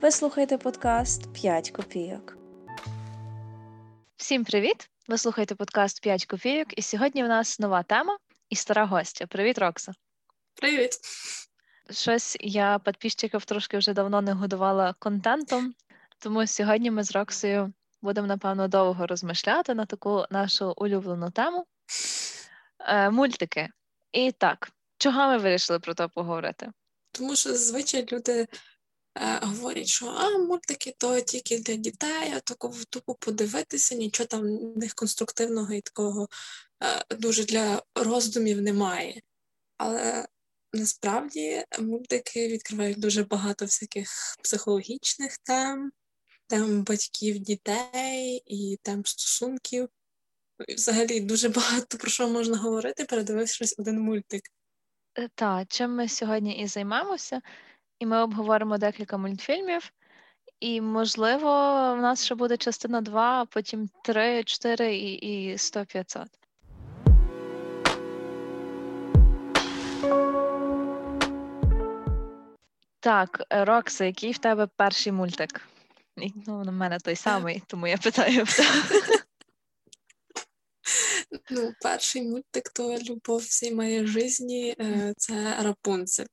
Ви слухаєте подкаст «5 копійок. Всім привіт! Ви слухаєте подкаст «5 копійок, і сьогодні в нас нова тема і стара гостя. Привіт, Рокса. Привіт. Щось я підписчиків трошки вже давно не годувала контентом, тому сьогодні ми з Роксою будемо, напевно, довго розмишляти на таку нашу улюблену тему е, мультики. І так, чого ми вирішили про це поговорити? Тому що зазвичай люди е, говорять, що а, мультики то тільки для дітей, а такого тупо подивитися, нічого там в них конструктивного і такого е, дуже для роздумів немає. Але насправді мультики відкривають дуже багато всяких психологічних тем, тем батьків дітей і тем стосунків. І Взагалі дуже багато про що можна говорити, передивившись один мультик. Е, Так, чим ми сьогодні і займемося, і ми обговоримо декілька мультфільмів. І, можливо, в нас ще буде частина 2, а потім 3, 4 і, і 100 500. Так, е, Рокса, який в тебе перший мультик? Ну, в мене той самий, тому я питаю. Ну, перший мультик то Любов всій моєї житті е, це Рапунцель.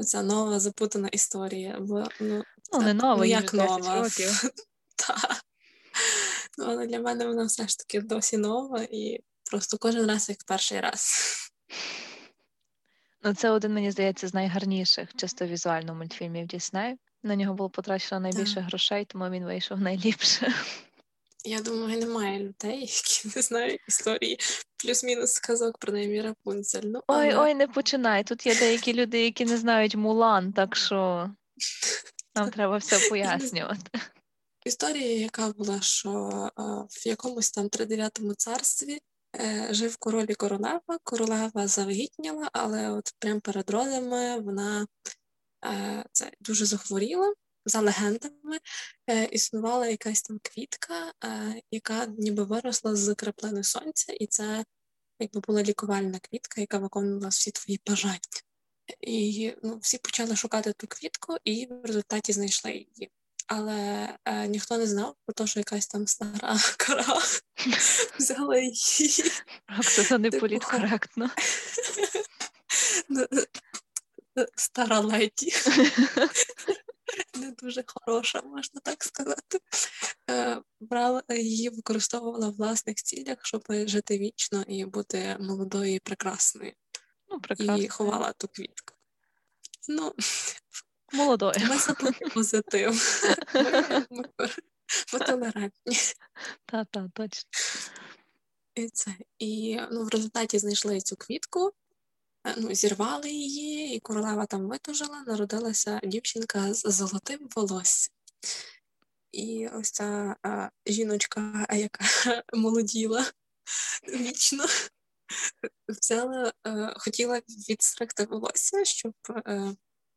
Це нова запутана історія. Бо, ну, Ну, не нова, ну, як нова. років. Та. Ну, але для мене вона все ж таки досі нова і просто кожен раз як перший раз. Ну, це один, мені здається, з найгарніших чисто візуально мультфільмів Дісней. На нього було потрачено найбільше Так. грошей, тому він вийшов найліпше. Я думаю, немає людей, які не знають історії плюс-мінус сказок про неї Рапунцель. Ну, Ой, але... ой, не починай. Тут є деякі люди, які не знають Мулан, так що нам треба все пояснювати. Історія, яка була, що е, в якомусь там тридев'ятому царстві е, жив король і королева. Королева завагітніла, але от прямо перед родами вона е, це дуже захворіла. За легендами е, існувала якась там квітка, е, яка ніби виросла з краплини сонця, і це якби була лікувальна квітка, яка виконувала всі твої бажання. І ну, всі почали шукати ту квітку, і в результаті знайшли її. Але е, ніхто не знав про те, що якась там стара кара взяла її. Це не Типу, політкоректно. Стара леді. Не дуже хороша, можна так сказати. Е, Брала її, використовувала в власних цілях, щоб жити вічно і бути молодою і прекрасною. Ну, прекрасно. І ховала ту квітку. Ну, Молодою. ми забули позитив. Ми, толерантні. Та-та, точно. І це. І ну, в результаті знайшли цю квітку, е, ну, зірвали її, і королева там витужила, народилася дівчинка з золотим волоссям. І ось ця а, жіночка, яка молоділа вічно, взяла, е, хотіла відстригти волосся, щоб е,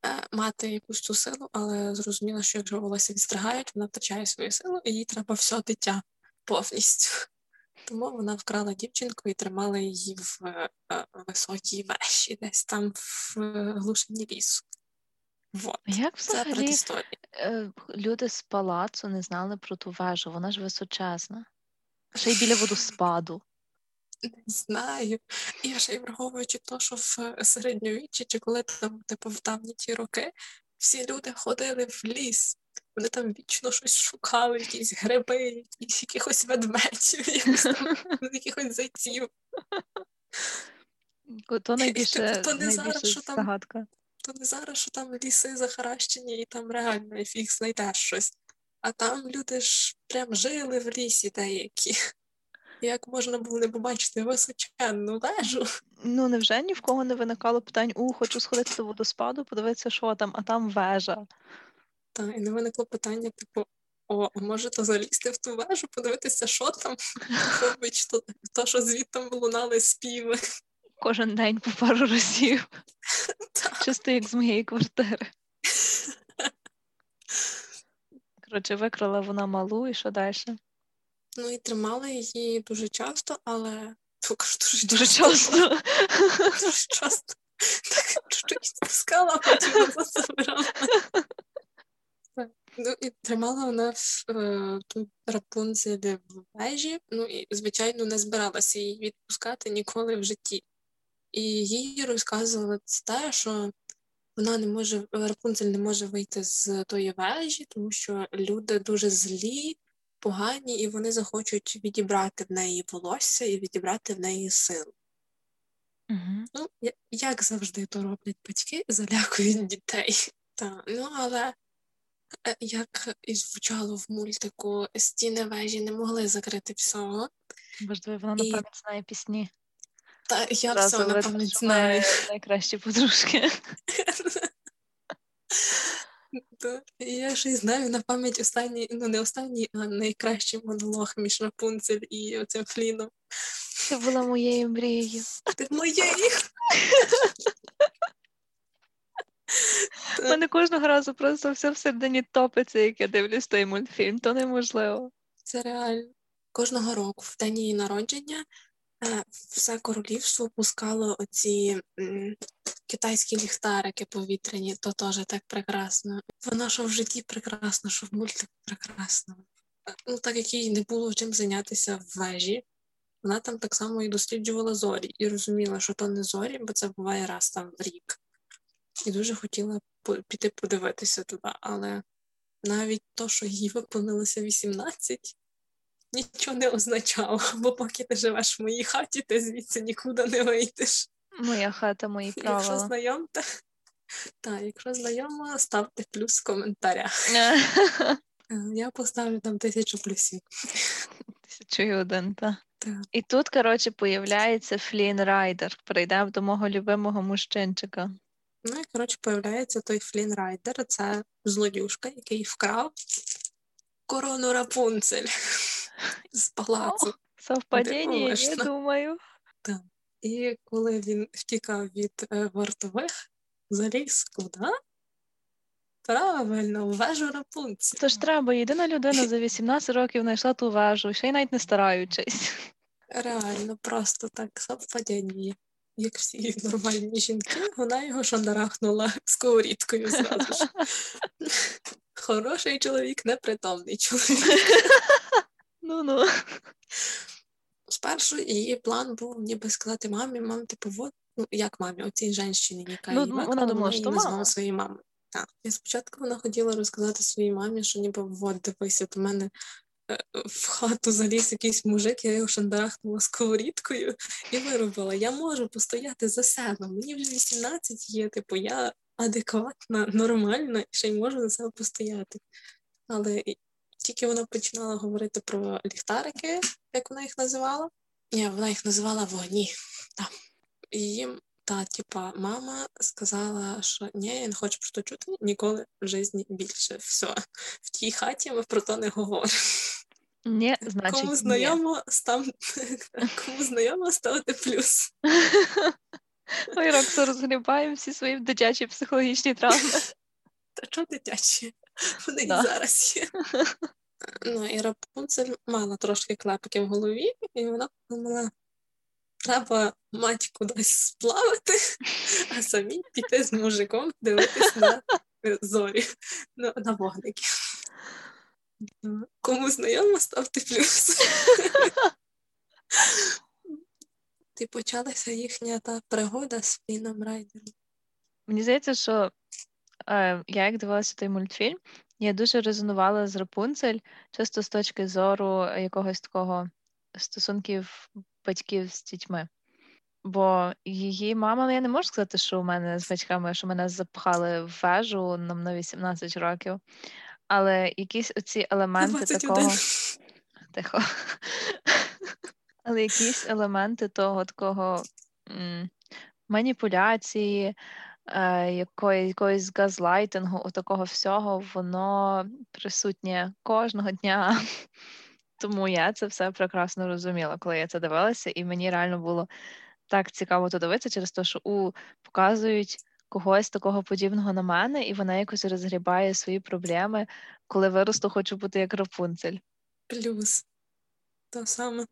е, мати якусь ту силу, але зрозуміла, що якщо волосся відстригають, вона втрачає свою силу, і їй треба все дитя повністю. Тому вона вкрала дівчинку і тримала її в е, е, високій веші, десь там в е, глушині лісу. Вот. Як взагалі люди з палацу не знали про ту вежу? Вона ж височезна. Ще й біля водоспаду. Не знаю. І ще й враховуючи те, що в середньовіччі, чи коли там, типу, в давні ті роки, всі люди ходили в ліс. Вони там вічно щось шукали, якісь гриби, якісь якихось ведмедів, якихось якихось зайців. То найбільше, то не зараз, що там- загадка. То не зараз, що там ліси захаращені, і там реально фіг знайдеш щось. А там люди ж прям жили в лісі деякі. Як можна було не побачити височенну вежу? Ну, невже ні в кого не виникало питань, у, хочу сходити до водоспаду, подивитися, що там, а там вежа. Та, і не виникло питання, типу, о, а може то залізти в ту вежу, подивитися, що там, враховуючи то, що звідти лунали співи. Кожен день по пару разів. Та. Чисто як з моєї квартири. Коротше, викрала вона малу і що далі? Ну і тримали її дуже часто, але дуже, Дуже часто. часто. Дуже часто. Так чуть-чуть спускала а потім забирала. Ну і тримала вона в е, ту Рапунцель в вежі, ну і, звичайно, не збиралася її відпускати ніколи в житті. І їй розказували те, що вона не може, Рапунцель не може вийти з тої вежі, тому що люди дуже злі, погані, і вони захочуть відібрати в неї волосся і відібрати в неї силу. Угу. Ну, як завжди то роблять батьки, залякують дітей. Та, ну, але як і звучало в мультику, стіни вежі не могли закрити всього. Можливо, вона І- напевно знає пісні. Та я Зразу все напевно знаю. найкращі подружки. Я ще й знаю на пам'ять останній, ну не останній, а найкращий монолог між Рапунцель і оцим Фліном. Ти була моєю мрією. Ти моєї. У мене кожного разу просто все всередині топиться, як я дивлюсь той мультфільм, то неможливо. Це реально. Кожного року, в день її народження, е, все королівство пускало оці китайські ліхтарики повітряні, то теж так прекрасно. Воно що в житті прекрасно, що в мультику прекрасно. Е, Ну, так як їй не було чим зайнятися в вежі, вона там так само і досліджувала зорі, і розуміла, що то не зорі, бо це буває раз там в рік. І дуже хотіла піти подивитися туди, але навіть то, що їй виповнилося 18, нічого не означало, бо поки ти живеш в моїй хаті, ти звідси нікуди не вийдеш. Моя хата, мої Якщо знайомте, так, якщо знайома, ставте плюс в коментарях. Е, Я поставлю там тисячу плюсів. Тисячу і один, та. Так. І тут, коротше, появляється Флін Райдер. Прийдемо до мого любимого мужчинчика. Ну і коротше, появляється той Флін Райдер, це злодюшка, який вкрав корону Рапунцель з палацу. Совпадіння, я думаю. І коли він втікав від е, вартових, заліз куди? Правильно, в вежу Рапунцель. Тож треба, єдина людина за 18 років знайшла ту вежу, ще й навіть не стараючись. Реально, просто так совпадіння. Як всі нормальні жінки, вона його шандарахнула сковорідкою зразу ж. Хороший чоловік, непритомний чоловік. Ну-ну. Спершу її план був ніби сказати мамі, мам, типу, вот, ну як мамі, оцій женщині, яка Ну, її вона думала, що назвала своєю мамою. Так. І спочатку вона хотіла розказати своїй мамі, що ніби вот, дивися, до мене в хату заліз якийсь мужик, я його шандарахнула сковорідкою і виробила. Я можу постояти за себе. Мені вже 18 є, типу, я адекватна, нормальна і ще й можу за себе постояти. Але тільки вона починала говорити про ліхтарики, як вона їх називала. Ні, вона їх називала вогні. Так. Їм та, типа, мама сказала, що ні, я не хочу про то чути ніколи в житті більше. Все. В тій хаті ми про то не говоримо. Ні, значить, Кому знайомо, став... Кому знайомо, ставте плюс. Ой, Роксо, розгрібаємо всі свої дитячі психологічні травми. Та чого дитячі? Вони Да. і зараз є. Ну, і Рапунцель мала трошки клепки в голові, і вона подумала, треба мать кудись сплавати, а самі піти з мужиком дивитись на зорі, на, на вогники. Ну, Кому знайомо, ставте плюс. Ти почалася їхня та пригода з Фіном Райдером. Мені здається, що е, я як дивилася той мультфільм, я дуже резонувала з Рапунцель, чисто з точки зору якогось такого стосунків батьків з дітьми. Бо її мама, ну я не можу сказати, що у мене з батьками, що мене запхали в вежу нам на 18 років, але якісь оці елементи 21. такого. Тихо. Але якісь елементи того такого м, маніпуляції, е, якої, якоїсь газлайтингу, такого всього, воно присутнє кожного дня. Тому я це все прекрасно розуміла, коли я це дивилася, і мені реально було так цікаво то дивитися через те, що у показують когось такого подібного на мене, і вона якось розгрібає свої проблеми, коли виросту, хочу бути як Рапунцель. Плюс. То саме.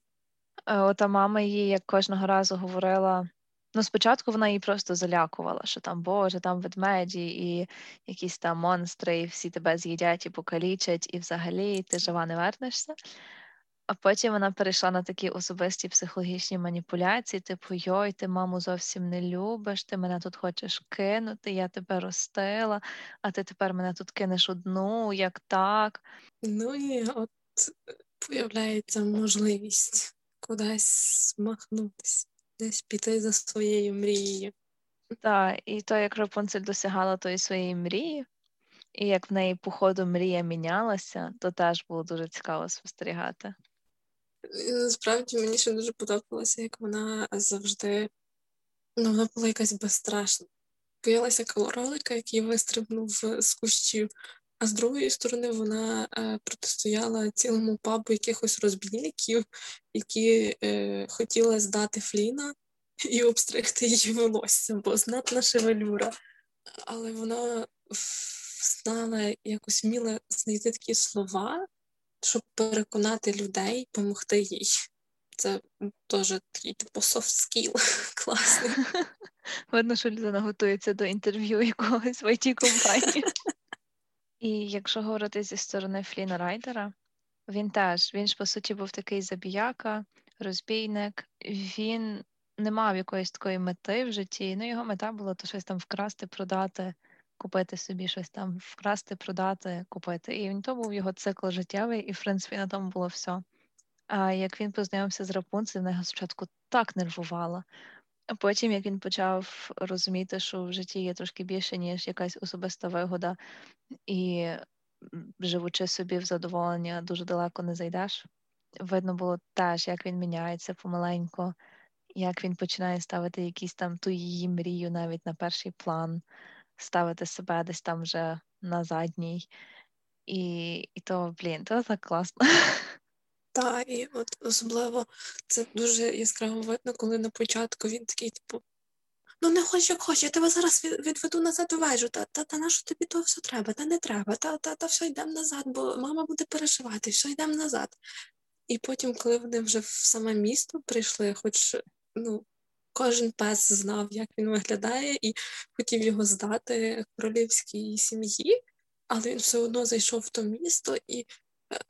Е, Ота мама їй як кожного разу говорила, Ну, спочатку вона її просто залякувала, що там Боже, там ведмеді і якісь там монстри, і всі тебе з'їдять і покалічать, і взагалі ти жива не вернешся. А потім вона перейшла на такі особисті психологічні маніпуляції, типу, йой, ти маму зовсім не любиш, ти мене тут хочеш кинути, я тебе ростила, а ти тепер мене тут кинеш одну, як так. Ну і от появляється можливість кудись махнутися, десь піти за своєю мрією. Так, і то, як Рапунцель досягала тої своєї мрії, і як в неї по ходу мрія мінялася, то теж було дуже цікаво спостерігати. І Насправді мені ще дуже подобалося, як вона завжди ну, вона була якась безстрашна. Боялася кролика, який вистрибнув з кущів, а з другої сторони вона е, протистояла цілому пабу якихось розбійників, які е, хотіли здати Фліна і обстригти її волосся, бо знатна шевелюра. Але вона знала якось вміла знайти такі слова, щоб переконати людей, допомогти їй. Це теж такий типу soft skill класний. Видно, що людина готується до інтерв'ю якогось в it компанії. І якщо говорити зі сторони Фліна Райдера, він теж, він ж по суті був такий забіяка, розбійник. Він не мав якоїсь такої мети в житті. Ну, його мета була то щось там вкрасти, продати, купити собі щось там, вкрасти, продати, купити. І то був його цикл життєвий, і в принципі на тому було все. А як він познайомився з Рапунцель, вона його спочатку так нервувала. А потім, як він почав розуміти, що в житті є трошки більше, ніж якась особиста вигода, і живучи собі в задоволення, дуже далеко не зайдеш. Видно було теж, як він міняється помаленьку, як він починає ставити якісь там ту її мрію навіть на перший план, ставити себе десь там вже на задній. І, і то, блін, то так класно. Та, і от особливо це дуже яскраво видно, коли на початку він такий, типу, ну не хоч як хоч, я тебе зараз відведу назад у вежу, та, та, та на що тобі то все треба, та не треба, та, та, та все йдемо назад, бо мама буде переживати, все йдемо назад. І потім, коли вони вже в саме місто прийшли, хоч ну, кожен пес знав, як він виглядає, і хотів його здати королівській сім'ї, але він все одно зайшов в то місто і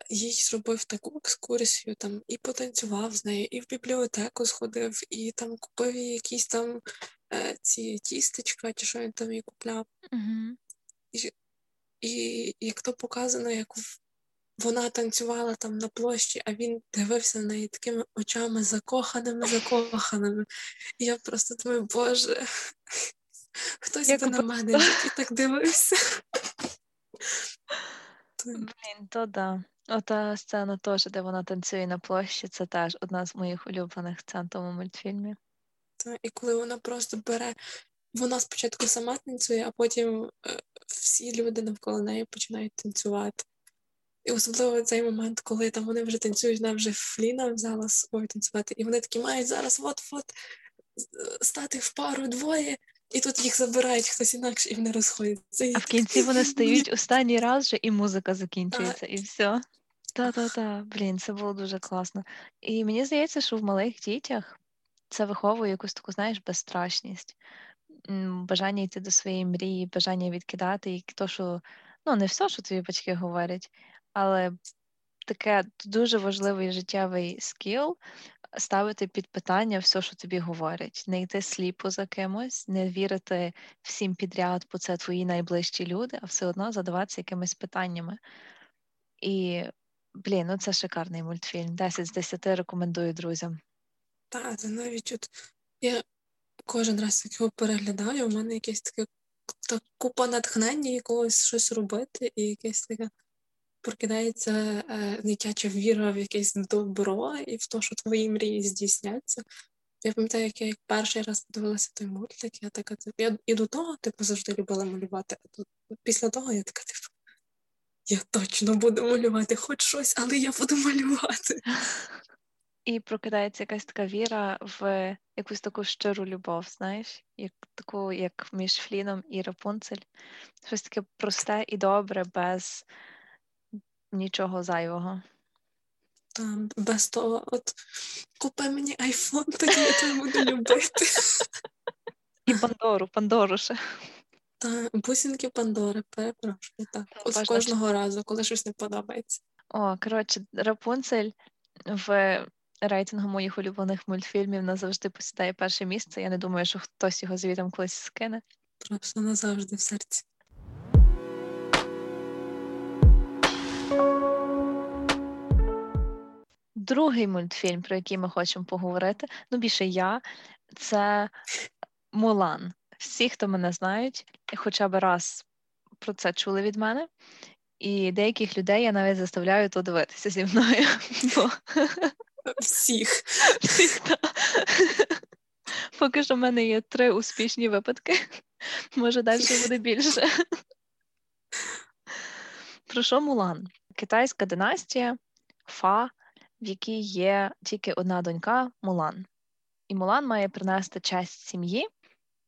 їй зробив таку екскурсію, там і потанцював з нею, і в бібліотеку сходив, і там купив їй якісь там е, ці тістечка, чи що він там їй купляв. Угу. І як то показано, як вона танцювала там на площі, а він дивився на неї такими очами закоханими, закоханими. І я просто думаю, Боже, хтось Як би на мене житті так дивився. Блін, то да. Ота сцена теж, де вона танцює на площі, це теж одна з моїх улюблених сцен в тому мультфільмі. Та, І коли вона просто бере, вона спочатку сама танцює, а потім е, всі люди навколо неї починають танцювати. І особливо цей момент, коли там вони вже танцюють, вона вже Фліна взяла з собою танцювати, і вони такі мають зараз от-от е, стати в пару двоє, і тут їх забирають хтось інакше, і вони розходяться. А в кінці вони стають останній раз вже і музика закінчується, і все. Та-та-та, блін, це було дуже класно. І мені здається, що в малих дітях це виховує якусь таку, знаєш, безстрашність, бажання йти до своєї мрії, бажання відкидати і то, що ну не все, що тобі батьки говорять, але таке дуже важливий життєвий скіл ставити під питання все, що тобі говорять, не йти сліпо за кимось, не вірити всім підряд, бо це твої найближчі люди, а все одно задаватися якимись питаннями. І, блін, ну це шикарний мультфільм. 10 з 10 рекомендую друзям. Та, це навіть от я кожен раз, як його переглядаю, у мене якесь таке та купа натхнення якогось щось робити, і якесь таке прокидається е, дитяча віра в якесь добро і в те, що твої мрії здійсняться. Я пам'ятаю, як я як перший раз подивилася той мультик, я така, типу, я і до того типу завжди любила малювати, а тут після того я така, типу, я точно буду малювати хоч щось, але я буду малювати. І прокидається якась така віра в якусь таку щиру любов, знаєш, як таку, як між Фліном і Рапунцель. Щось таке просте і добре, без нічого зайвого. Там без того, от купи мені айфон, тоді я тебе буду любити. І Пандору, Пандору ще. Та бусинки Пандори, перепрошую. Так, Та, от важно кожного разу, коли щось не подобається. О, коротше, Рапунцель в рейтингу моїх улюблених мультфільмів назавжди посідає перше місце. Я не думаю, що хтось його звітом колись скине. Просто назавжди в серці. Другий мультфільм, про який ми хочемо поговорити, ну більше я, це Мулан. Всі, хто мене знають, хоча б раз про це чули від мене. І деяких людей я навіть заставляю то дивитися зі мною. Бо Всіх. всіх, та. Поки що в мене є три успішні випадки. Може, далі буде більше. Про що Мулан? Китайська династія Фа, в якій є тільки одна донька Мулан. І Мулан має принести честь сім'ї.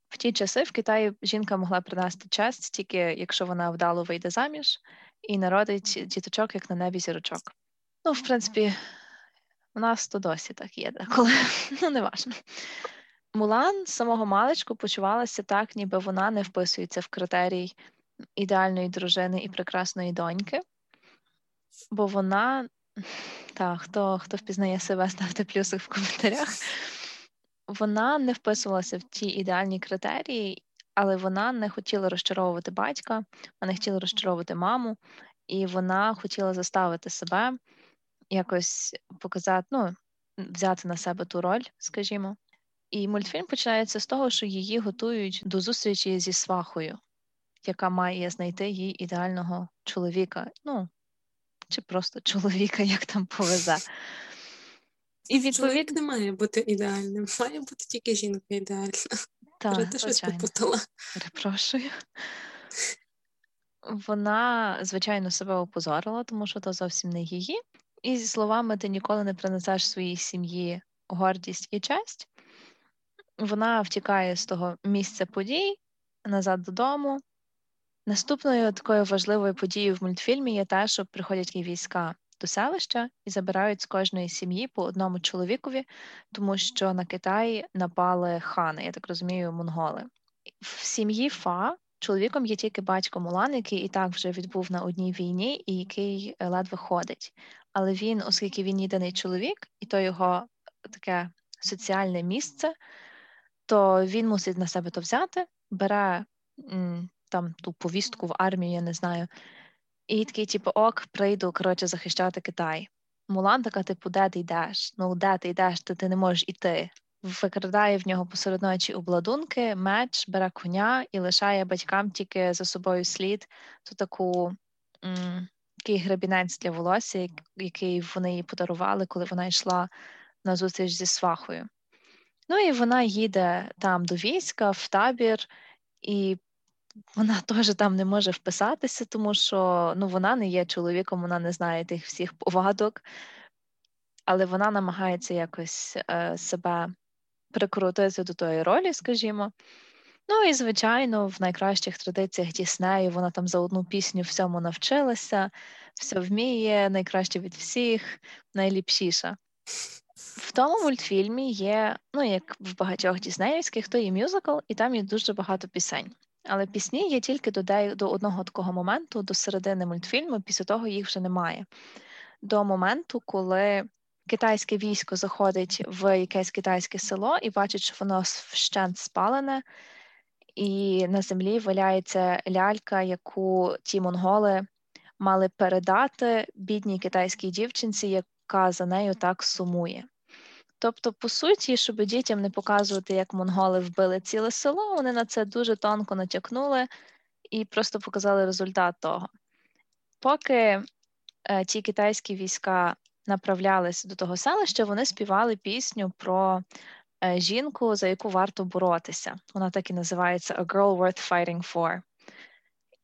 В ті часи в Китаї жінка могла принести честь тільки якщо вона вдало вийде заміж і народить діточок, як на небі зірочок. Ну, в принципі, у нас то досі так є деколи, ну не важно. Мулан з самого маличку почувалася так, ніби вона не вписується в критерій ідеальної дружини і прекрасної доньки, бо вона, так, хто, хто впізнає себе, ставте плюси в коментарях. Вона не вписувалася в ті ідеальні критерії, але вона не хотіла розчаровувати батька, вона не хотіла розчаровувати маму, і вона хотіла заставити себе якось показати, ну, взяти на себе ту роль, скажімо. І мультфільм починається з того, що її готують до зустрічі зі свахою, яка має знайти їй ідеального чоловіка. Ну, чи просто чоловіка, як там повезе. І Чоловік відповідь, не має бути ідеальним, має бути тільки жінка ідеальна. так, Та, ти щось попутала. Перепрошую. Вона, звичайно, себе опозорила, тому що то зовсім не її. І зі словами ти ніколи не принесеш своїй сім'ї гордість і честь. Вона втікає з того місця подій назад додому. Наступною такою важливою подією в мультфільмі є те, що приходять і війська до селища і забирають з кожної сім'ї по одному чоловікові, тому що на Китай напали хани, я так розумію, монголи. В сім'ї Фа чоловіком є тільки батько Мулан, який і так вже відбув на одній війні, і який е, ледве ходить. Але він, оскільки він єдиний чоловік, і то його таке соціальне місце, то він мусить на себе то взяти, бере там ту повістку в армію, я не знаю, і такий, типу, ок, прийду, коротше, захищати Китай. Мулан така, типу, де ти йдеш? Ну, де ти йдеш, то ти не можеш іти. Викрадає в нього посеред ночі обладунки, меч, бере коня і лишає батькам тільки за собою слід ту таку м, такий гребінець для волосся, який вони їй подарували, коли вона йшла на зустріч зі свахою. Ну і вона їде там до війська, в табір, і вона теж там не може вписатися, тому що ну, вона не є чоловіком, вона не знає тих всіх повадок, але вона намагається якось е, себе прикрутити до тої ролі, скажімо. Ну і, звичайно, в найкращих традиціях Діснею вона там за одну пісню всьому навчилася, все вміє, найкраще від всіх, найліпшіша. В тому мультфільмі є, ну як в багатьох діснеївських, то є мюзикл, і там є дуже багато пісень. Але пісні є тільки до, до одного такого моменту, до середини мультфільму, після того їх вже немає. До моменту, коли китайське військо заходить в якесь китайське село і бачить, що воно вщент спалене, і на землі валяється лялька, яку ті монголи мали передати бідній китайській дівчинці, яка за нею так сумує. Тобто, по суті, щоб дітям не показувати, як монголи вбили ціле село, вони на це дуже тонко натякнули і просто показали результат того. Поки е, ті китайські війська направлялися до того селища, вони співали пісню про е, жінку, за яку варто боротися. Вона так і називається A Girl Worth Fighting For.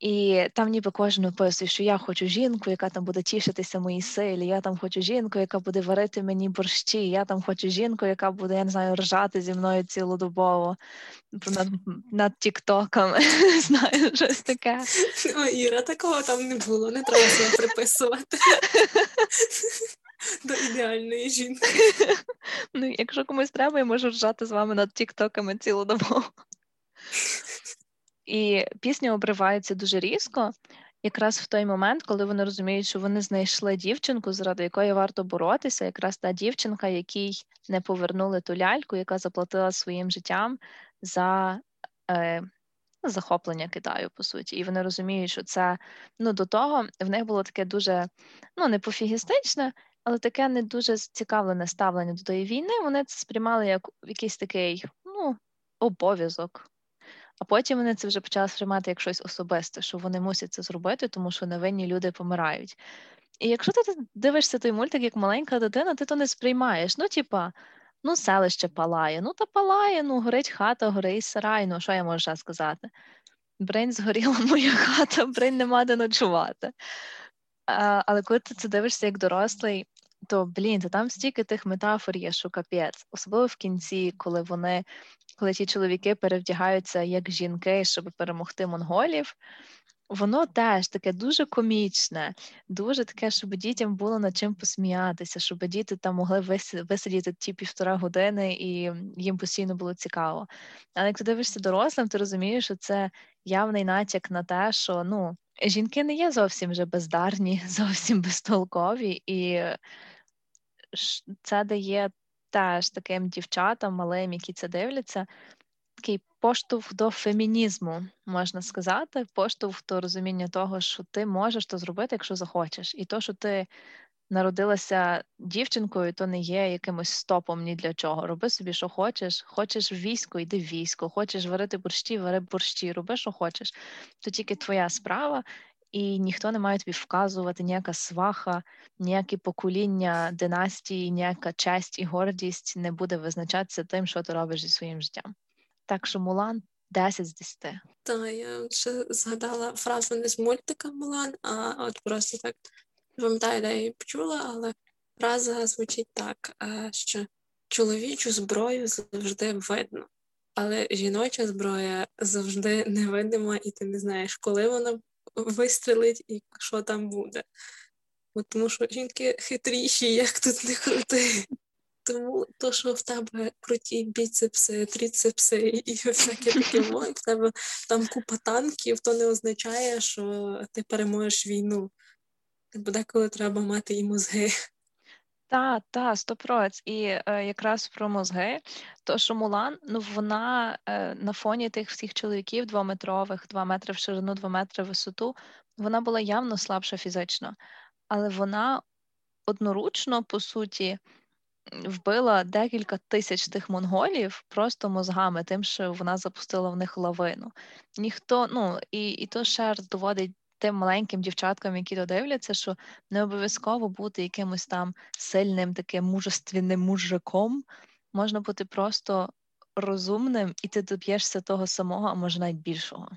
І там ніби кожен описує, що я хочу жінку, яка там буде тішитися моїй силі, я там хочу жінку, яка буде варити мені борщі, я там хочу жінку, яка буде, я не знаю, ржати зі мною цілодобово над, над тіктоком. Не знаю, щось таке. О, Іра, такого там не було, не треба себе приписувати. до ідеальної жінки. Ну, якщо комусь треба, я можу ржати з вами над тіктоками цілодобово. І пісня обривається дуже різко, якраз в той момент, коли вони розуміють, що вони знайшли дівчинку, заради якої варто боротися, якраз та дівчинка, якій не повернули ту ляльку, яка заплатила своїм життям за е, захоплення Китаю, по суті. І вони розуміють, що це ну, до того в них було таке дуже ну, не пофігістичне, але таке не дуже цікавлене ставлення до тої війни. Вони це сприймали як якийсь такий ну, обов'язок. А потім вони це вже почали сприймати як щось особисте, що вони мусять це зробити, тому що невинні люди помирають. І якщо ти дивишся той мультик як маленька дитина, ти то не сприймаєш. Ну, типа, ну, селище палає, ну та палає, ну, горить хата, горить сарай, ну що я можу сказати? Бринь згоріла моя хата, бринь нема де ночувати. А, Але коли ти це дивишся як дорослий, то блін, то там стільки тих метафор є, що капець, особливо в кінці, коли вони, коли ті чоловіки перевдягаються як жінки, щоб перемогти монголів. Воно теж таке дуже комічне, дуже таке, щоб дітям було над чим посміятися, щоб діти там могли висидіти ті півтора години і їм постійно було цікаво. Але як ти дивишся дорослим, ти розумієш, що це явний натяк на те, що ну, жінки не є зовсім вже бездарні, зовсім безтолкові, і це дає теж таким дівчатам малим, які це дивляться, такий поштовх до фемінізму, можна сказати, поштовх до розуміння того, що ти можеш то зробити, якщо захочеш. І то, що ти народилася дівчинкою, то не є якимось стопом ні для чого. Роби собі, що хочеш. Хочеш в військо, йди в військо, хочеш варити борщі, вари борщі, роби, що хочеш. То тільки твоя справа, і ніхто не має тобі вказувати ніяка сваха, ніяке покоління династії, ніяка честь і гордість не буде визначатися тим, що ти робиш зі своїм життям. Так що Мулан 10 з 10. Так, я ще згадала фразу не з мультика Мулан, а от просто так пам'ятаю, де я її почула, але фраза звучить так, що чоловічу зброю завжди видно, але жіноча зброя завжди невидима, і ти не знаєш, коли вона вистрелить і що там буде. От Тому що жінки хитріші, як тут не крути. Тому то, що в тебе круті біцепси, тріцепси і всяке таке, в тебе там купа танків, то не означає, що ти переможеш війну. Бо деколи треба мати і мозги. Так, та, сто проц. І е, якраз про мозги, то що Мулан, ну вона е, на фоні тих всіх чоловіків двометрових, два метри в ширину, два метри в висоту, вона була явно слабша фізично, але вона одноручно, по суті, вбила декілька тисяч тих монголів просто мозгами, тим, що вона запустила в них лавину. Ніхто, ну і і то ще раз доводить тим маленьким дівчаткам, які додивляться, що не обов'язково бути якимось там сильним, таким мужественним мужиком, можна бути просто розумним, і ти доб'єшся того самого, а може навіть більшого.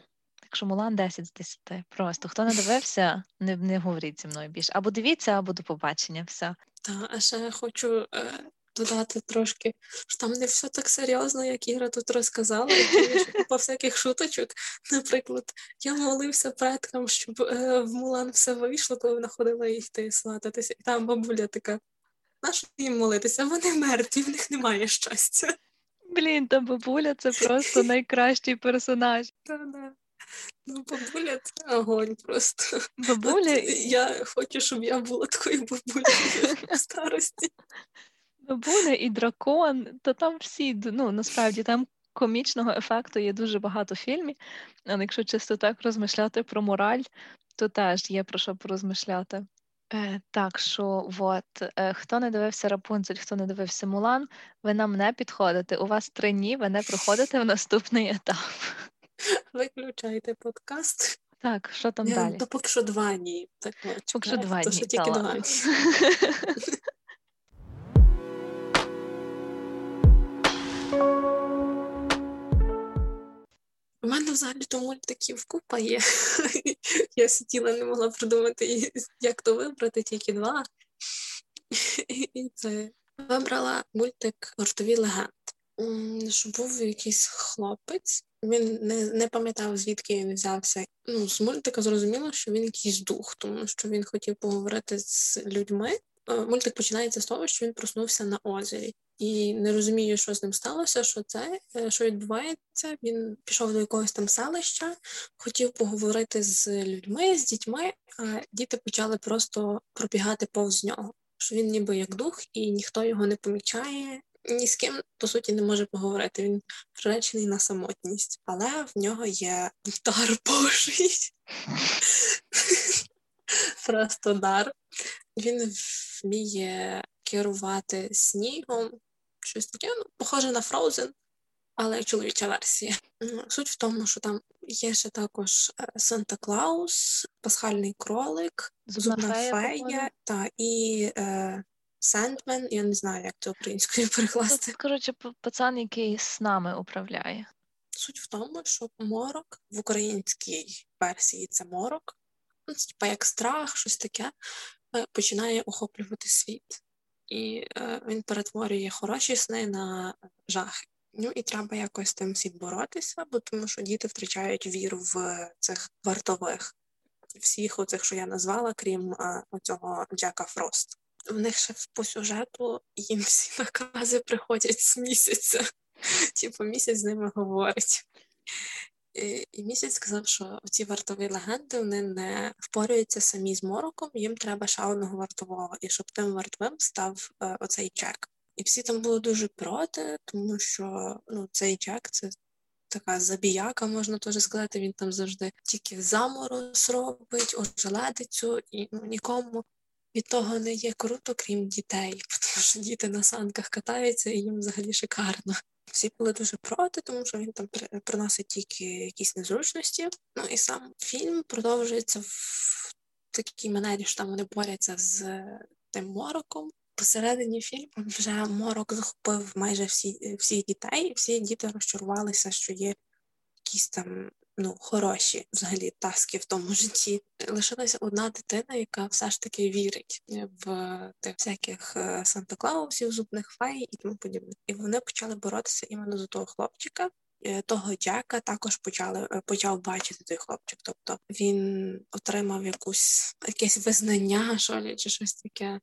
Так що Мулан 10 з 10. Просто хто не дивився, не не говоріть зі мною більше. Або дивіться, або до побачення. Все. Так, а ще хочу е, додати трошки, що там не все так серйозно, як Іра тут розказала, і купа всяких шуточок. Наприклад, я молився предкам, щоб е, в Мулан все вийшло, коли вона ходила йти свататися. І там бабуля така. Нащо їм молитися? Вони мертві, в них немає щастя. Блін, та бабуля це просто найкращий персонаж. Та-да. Ну, бабуля це огонь просто. Бабуля... От я хочу, щоб я була такою бабулею в старості. Бабуля і дракон, то там всі, ну насправді там комічного ефекту є дуже багато фільмів, але якщо чисто так розмишляти про мораль, то теж є про що порозмишляти. Е, Так що, от, е, хто не дивився Рапунцель, хто не дивився Мулан, ви нам не підходите. У вас три дні, ви не проходите в наступний етап. Виключайте подкаст. Так, що там Я, далі? То поки що два дні. Так, Поки що два дні. То що тільки два У мене взагалі то мультиків купа є. Я сиділа, не могла придумати, як то вибрати, тільки два. І це вибрала мультик Гортові легенди. Що був якийсь хлопець, він не не пам'ятав, звідки він взявся. Ну, З мультика зрозуміло, що він якийсь дух, тому що він хотів поговорити з людьми, мультик починається з того, що він проснувся на озері і не розуміє, що з ним сталося, що це, е, що відбувається. Він пішов до якогось там селища, хотів поговорити з людьми, з дітьми, а діти почали просто пробігати повз нього. Що він ніби як дух, і ніхто його не помічає, ні з ким по суті не може поговорити. Він приречений на самотність, але в нього є дар Божий. Просто дар. Він вміє керувати снігом, щось таке, ну, похоже на Frozen, але чоловіча версія. Суть в тому, що там є ще також Санта Клаус, пасхальний кролик, Зубна фея, фея, та і е, Сендмен, я не знаю, як це українською перекласти. Коротше, пацан, який снами управляє. Суть в тому, що морок в українській версії це морок, ну, це типа як страх, щось таке, е, починає охоплювати світ. І е, він перетворює хороші сни на жахи. Ну і треба якось з тим всім боротися, бо тому що діти втрачають віру в цих вартових, всіх оцих, що я назвала, крім е, оцього Джека Фрост. В них ще по сюжету їм всі накази приходять з місяця. Типу, місяць з ними говорить. І, і місяць сказав, що ці вартові легенди вони не впорюються самі з мороком, їм треба ще одного вартового, і щоб тим вартовим став е, оцей Джек. І всі там були дуже проти, тому що ну, цей Джек це така забіяка, можна теж сказати. Він там завжди тільки замороз робить, ожеледицю, і ну, нікому від того не є круто, крім дітей, тому що діти на санках катаються і їм взагалі шикарно. Всі були дуже проти, тому що він там при- приносить тільки якісь незручності. Ну і сам фільм продовжується в такій манері, що там вони борються з тим мороком. Посередині фільму вже морок захопив майже всі, всіх дітей, і всі діти розчарувалися, що є якісь там ну, хороші взагалі таски в тому житті. Лишилася одна дитина, яка все ж таки вірить в тих всяких е, Санта-Клаусів, зубних фей і тому подібне. І вони почали боротися іменно за того хлопчика. Е, Того Джека також почали е, почав бачити той хлопчик. Тобто він отримав якусь якесь визнання, що чи щось таке.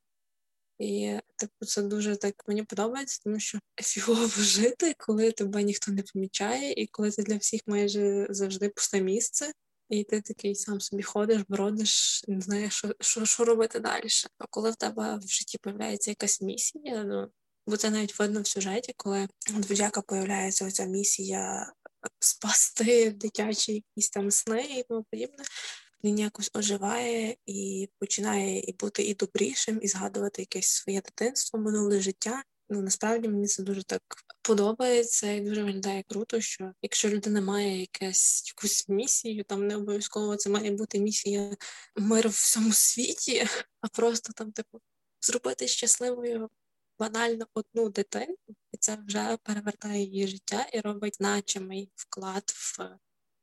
І типу, це дуже так мені подобається, тому що фігово жити, коли тебе ніхто не помічає, і коли ти для всіх майже завжди пусте місце, і ти такий сам собі ходиш, бродиш, не знаєш, що, що, що робити далі. А коли в тебе в житті появляється якась місія, ну бо це навіть видно в сюжеті, коли от в появляється оця місія спасти дитячі якісь там сни і тому подібне він якось оживає і починає і бути і добрішим, і згадувати якесь своє дитинство, минуле життя. Ну насправді мені це дуже так подобається і дуже виглядає круто, що якщо людина має якесь якусь місію, там не обов'язково це має бути місія мир в всьому світі, а просто там, типу, зробити щасливою банально одну дитину, і це вже перевертає її життя і робить значимий вклад в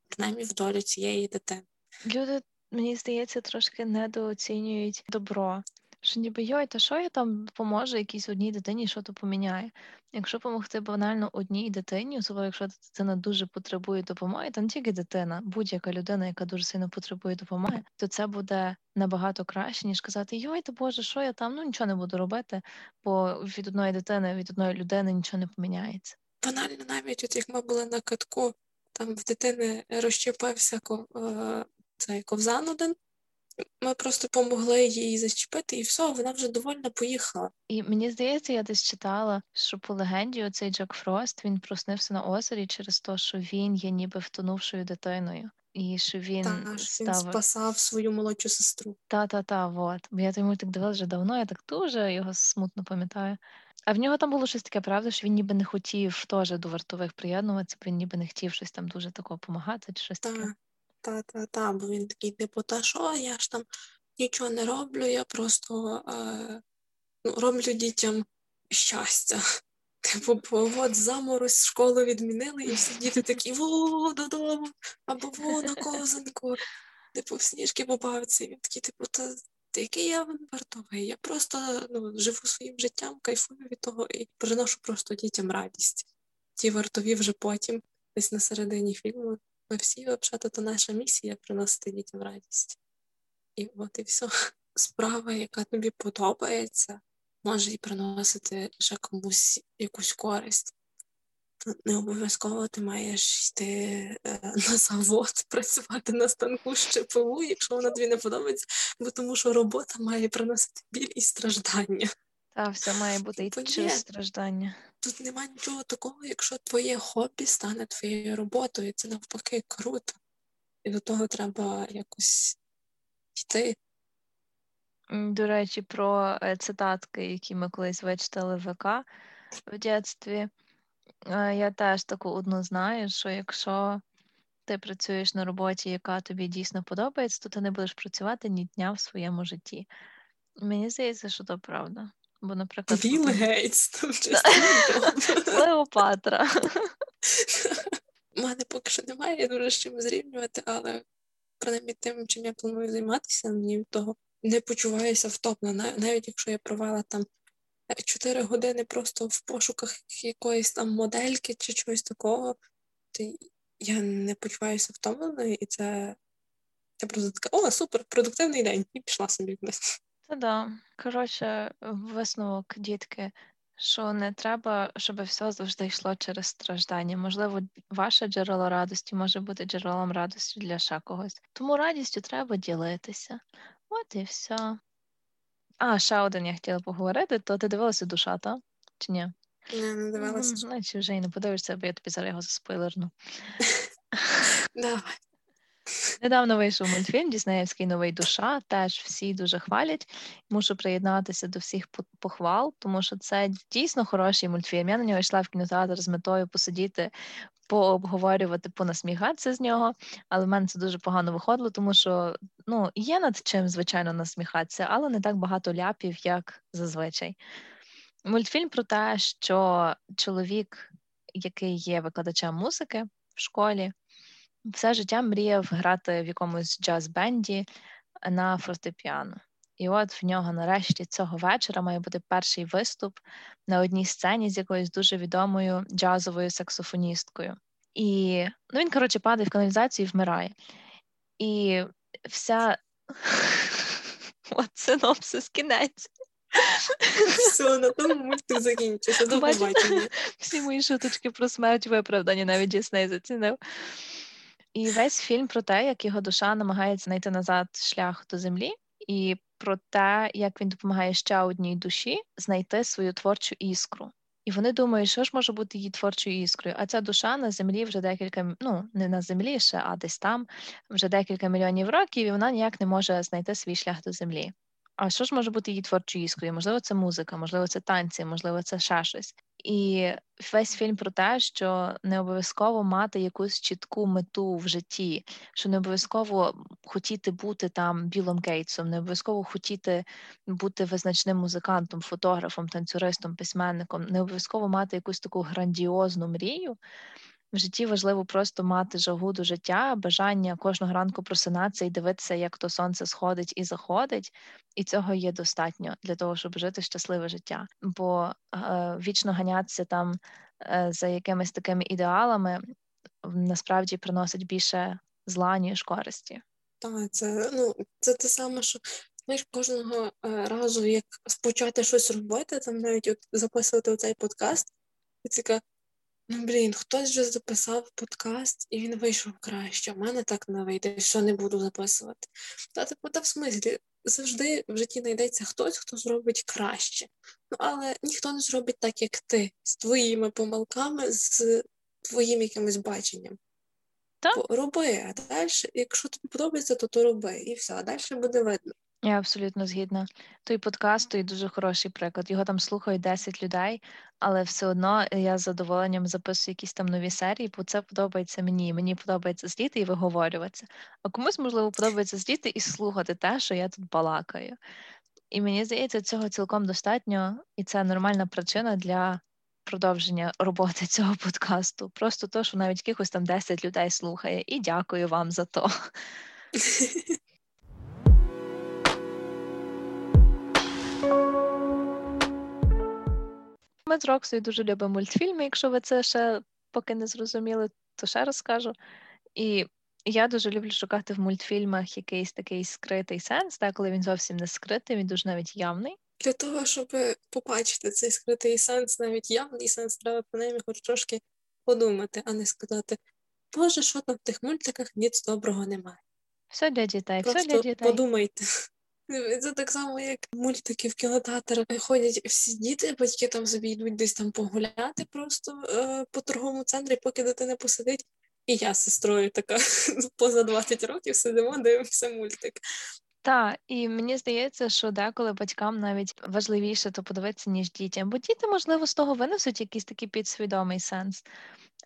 принаймні в долю цієї дитини. Люди, мені здається, трошки недооцінюють добро. Що ніби йой, та що я там поможу якійсь одній дитині, що то поміняє. Якщо допомогти банально одній дитині, особливо якщо дитина дуже потребує допомоги, та не тільки дитина, будь-яка людина, яка дуже сильно потребує допомоги, то це буде набагато краще, ніж казати Йой, та Боже, що я там? Ну нічого не буду робити, бо від одної дитини, від одної людини нічого не поміняється. Банально навіть от як ми були на катку, там в дитини розщепився ков- е, цей ковзан один. Ми просто помогли їй зачепити, і все, вона вже довольно поїхала. І мені здається, я десь читала, що по легенді оцей Джек Фрост він проснився на озері через те, що він є ніби втонувшою дитиною, і що він Та ж він спасав свою молодшу сестру. та-та-та, вот. Бо я той мультик дивилася вже давно, я так дуже його смутно пам'ятаю. А в нього там було щось таке, правда, що він ніби не хотів теж до вартових приєднуватися, він ніби не хотів щось там дуже такого допомагати чи щось таке. Та, та, та, бо він такий, типу, та що, я ж там нічого не роблю, я просто е, ну, роблю дітям щастя. Типу, бо от заморозь школу відмінили, і всі діти такі во додому, або во на ковзанку, типу, в сніжки побавиться. І він такий, типу, та який я вартовий? Я просто ну, живу своїм життям, кайфую від того і приношу просто дітям радість. Ті вартові вже потім, десь на середині фільму, ми всі, взагалі, то наша місія приносити дітям радість. І от і все. справа, яка тобі подобається, може і приносити ще комусь якусь користь. Не обов'язково ти маєш йти е, на завод, працювати на станку з ЧПУ, якщо вона тобі не подобається, бо тому що робота має приносити біль і страждання. Та все має бути йти Типу, через страждання. Тут нема нічого такого, якщо твоє хобі стане твоєю роботою, це навпаки круто. І до того треба якось йти. До речі, про е, цитатки, які ми колись вичитали в ВК в дитинстві. Е, Я теж таку одну знаю, що якщо ти працюєш на роботі, яка тобі дійсно подобається, то ти не будеш працювати ні дня в своєму житті. Мені здається, що то правда. Бо, наприклад, Білл Гейтс, там щось. Клеопатра. У мене поки що немає, я дуже з чим зрівнювати, але принаймні тим, чим я планую займатися, мені від того не почуваюся втомлена. Навіть якщо я провела там 4 години просто в пошуках якоїсь там модельки чи чогось такого, то я не почуваюся втомленою, і це, це просто така, о, супер, продуктивний день, і пішла собі кудись. Та да. Коротше, висновок, дітки, що не треба, щоб все завжди йшло через страждання. Можливо, ваше джерело радості може бути джерелом радості для ще когось. Тому радістю треба ділитися. От і все. А, ще один я хотіла поговорити, то ти дивилася душа, та? Чи ні? Не, не дивилася. Значить, вже і не подивишся, бо я тобі зараз його заспойлерну. Давай. Недавно вийшов мультфільм Діснеївський новий душа. Теж всі дуже хвалять. Мушу приєднатися до всіх похвал, тому що це дійсно хороший мультфільм. Я на нього йшла в кінотеатр з метою посидіти, пообговорювати, понасміхатися з нього. Але в мене це дуже погано виходило, тому що ну, є над чим, звичайно, насміхатися, але не так багато ляпів, як зазвичай. Мультфільм про те, що чоловік, який є викладачем музики в школі, все життя мріяв грати в якомусь джаз-бенді на фортепіано. І от в нього нарешті цього вечора має бути перший виступ на одній сцені з якоюсь дуже відомою джазовою саксофоністкою. І ну, він, коротше, падає в каналізацію і вмирає. І вся от синопсис кінець. Все, на тому мультик закінчився. До побачення. Всі мої шуточки про смерть виправдані, навіть Дісней зацінив. І весь фільм про те, як його душа намагається знайти назад шлях до землі, і про те, як він допомагає ще одній душі знайти свою творчу іскру. І вони думають, що ж може бути її творчою іскрою. А ця душа на землі вже декілька, ну не на землі ще, а десь там вже декілька мільйонів років, і вона ніяк не може знайти свій шлях до землі. А що ж може бути її творчою іскрою? Можливо, це музика, можливо, це танці, можливо, це ще щось. І весь фільм про те, що не обов'язково мати якусь чітку мету в житті, що не обов'язково хотіти бути там Білом Гейтсом, не обов'язково хотіти бути визначним музикантом, фотографом, танцюристом, письменником, не обов'язково мати якусь таку грандіозну мрію. В житті важливо просто мати жагу до життя, бажання кожного ранку просинатися і дивитися, як то сонце сходить і заходить, і цього є достатньо для того, щоб жити щасливе життя. Бо е, вічно ганятися там е, за якимись такими ідеалами насправді приносить більше зла, ніж користі. Так, це, ну, це те саме, що знаєш, кожного е, разу, як почати щось робити, там навіть от записувати оцей подкаст, така, ну блін, хтось вже записав подкаст, і він вийшов краще. У мене так не вийде, що не буду записувати. Та типу, та в смислі, завжди в житті знайдеться хтось, хто зробить краще. Ну, але ніхто не зробить так, як ти, з твоїми помилками, з твоїм якимось баченням. Так. Роби, а далі, якщо тобі подобається, то то роби. І все, а далі буде видно. Я абсолютно згідна. Той подкаст той дуже хороший приклад. Його там слухають 10 людей, але все одно я з задоволенням записую якісь там нові серії, бо це подобається мені. Мені подобається зліти і виговорюватися. А комусь, можливо, подобається зліти і слухати те, що я тут балакаю. І мені здається, цього цілком достатньо, і це нормальна причина для продовження роботи цього подкасту. Просто то, що навіть якихось там 10 людей слухає, і дякую вам за то. Ми з Роксою дуже любимо мультфільми. Якщо ви це ще поки не зрозуміли, то ще раз скажу. І Я дуже люблю шукати в мультфільмах якийсь такий скритий сенс, так, коли він зовсім не скритий, він дуже навіть явний. Для того, щоб побачити цей скритий сенс, навіть явний сенс, треба принаймні хоч трошки подумати, а не сказати, Боже, що там в тих мультиках ніц доброго немає. Все для дітей, все для дітей. подумайте. Це так само, як мультики в кінотеатр ходять всі діти, батьки там собі йдуть десь там погуляти просто е, по торговому центрі, поки дитина посидить. І я з сестрою така поза 20 років сидимо, дивимося мультик. Так, і мені здається, що деколи батькам навіть важливіше то подивитися, ніж дітям, бо діти, можливо, з того винесуть якийсь такий підсвідомий сенс.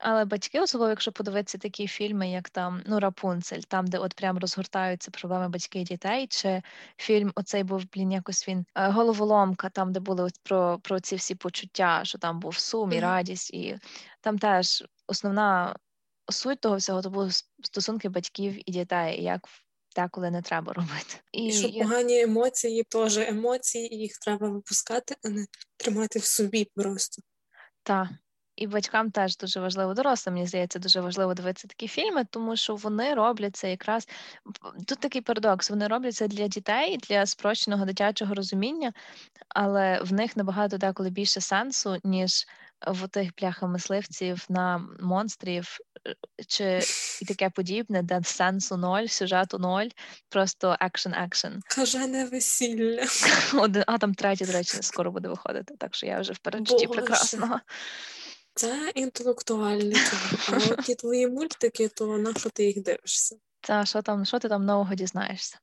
Але батьки, особливо, якщо подивитися такі фільми, як там ну Рапунцель, там, де от прям розгортаються проблеми батьків і дітей, чи фільм оцей був блін, якось він е, головоломка, там, де були от про, про ці всі почуття, що там був сум і радість, і там теж основна суть того всього то були стосунки батьків і дітей, і як в- деколи не треба робити. І що я- погані емоції теж емоції, і їх треба випускати, а не тримати в собі просто. Так. І батькам теж дуже важливо, дорослим, мені здається, дуже важливо дивитися такі фільми, тому що вони роблять це якраз тут такий парадокс. Вони роблять це для дітей, для спрощеного дитячого розуміння, але в них набагато деколи більше сенсу, ніж в тих бляха мисливців на монстрів чи і таке подібне, де сенсу ноль, сюжету ноль, просто екшен екшен. Кажене весілля. Один, а там третій, до речі, скоро буде виходити, так що я вже в передчутті Боже. прекрасного. Це інтелектуальне кіно. А от ті твої мультики, то на що ти їх дивишся? Та що там, що ти там нового дізнаєшся?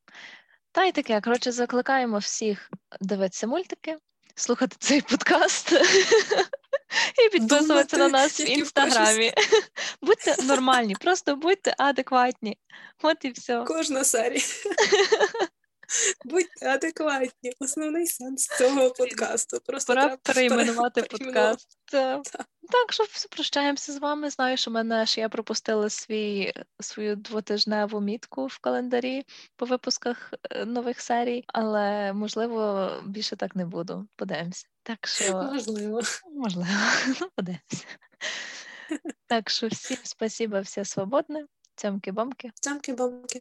Та й таке, коротше, закликаємо всіх дивитися мультики, слухати цей подкаст і підписуватися на нас в інстаграмі. Будьте нормальні, просто будьте адекватні. От і все. Кожна серія. Будьте адекватні. Основний сенс цього подкасту. Просто Пора перейменувати подкаст. Так. Так, що все, прощаємося з вами. Знаю, що мене ж я пропустила свій, свою двотижневу мітку в календарі по випусках е, нових серій, але можливо більше так не буду. Подивимося. Так що Можливо. можливо, ну, подивимося. Так що всім спасіба, все свободне. Цьомки-бомки. Цямки-бомки.